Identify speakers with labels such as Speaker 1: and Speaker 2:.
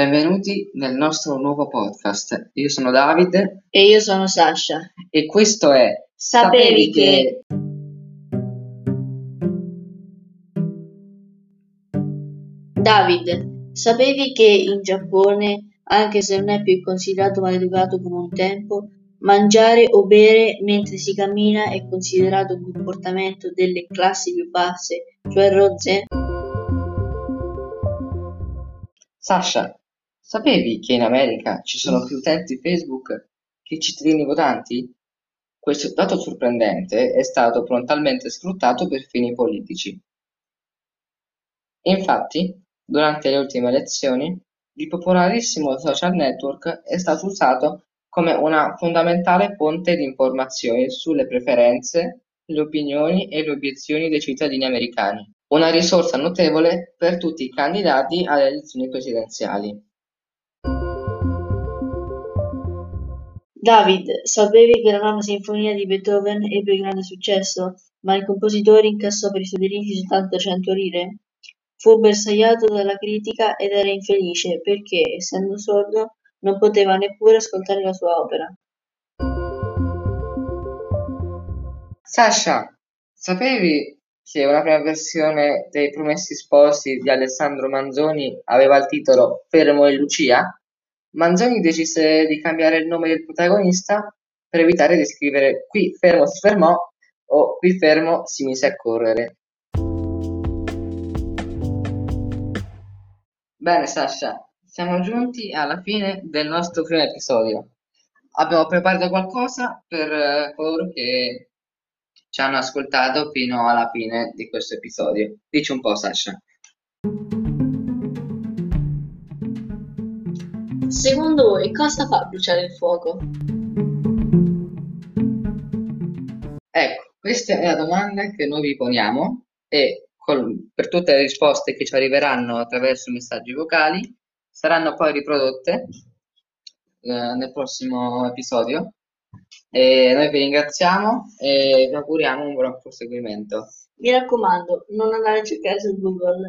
Speaker 1: Benvenuti nel nostro nuovo podcast. Io sono Davide
Speaker 2: E io sono Sasha.
Speaker 1: e questo è
Speaker 2: Sapevi che- David, sapevi che in Giappone, anche se non è più considerato maleducato come un tempo, mangiare o bere mentre si cammina è considerato un comportamento delle classi più basse, cioè rozze?
Speaker 1: Sasha, sapevi che in America ci sono più utenti Facebook che cittadini votanti? Questo dato sorprendente è stato prontamente sfruttato per fini politici. Infatti, durante le ultime elezioni, il popolarissimo social network è stato usato come una fondamentale fonte di informazioni sulle preferenze, le opinioni e le obiezioni dei cittadini americani, una risorsa notevole per tutti i candidati alle elezioni presidenziali.
Speaker 2: David, sapevi che la nona sinfonia di Beethoven ebbe grande successo, ma il compositore incassò per i suoi diritti soltanto 100 lire? Fu bersagliato dalla critica ed era infelice perché, essendo sordo, non poteva neppure ascoltare la sua opera.
Speaker 1: Sasha, sapevi che una prima versione dei Promessi Sposi di Alessandro Manzoni aveva il titolo Fermo e Lucia? Manzoni decise di cambiare il nome del protagonista per evitare di scrivere Qui fermo si fermò o Qui fermo si mise a correre. Bene, Sasha, siamo giunti alla fine del nostro primo episodio. Abbiamo preparato qualcosa per eh, coloro che ci hanno ascoltato fino alla fine di questo episodio. Dici un po', Sasha.
Speaker 2: Secondo voi cosa fa bruciare il fuoco?
Speaker 1: Ecco, questa è la domanda che noi vi poniamo e col- per tutte le risposte che ci arriveranno attraverso messaggi vocali saranno poi riprodotte eh, nel prossimo episodio. E noi vi ringraziamo e vi auguriamo un buon proseguimento.
Speaker 2: Mi raccomando, non andare a cercare su Google.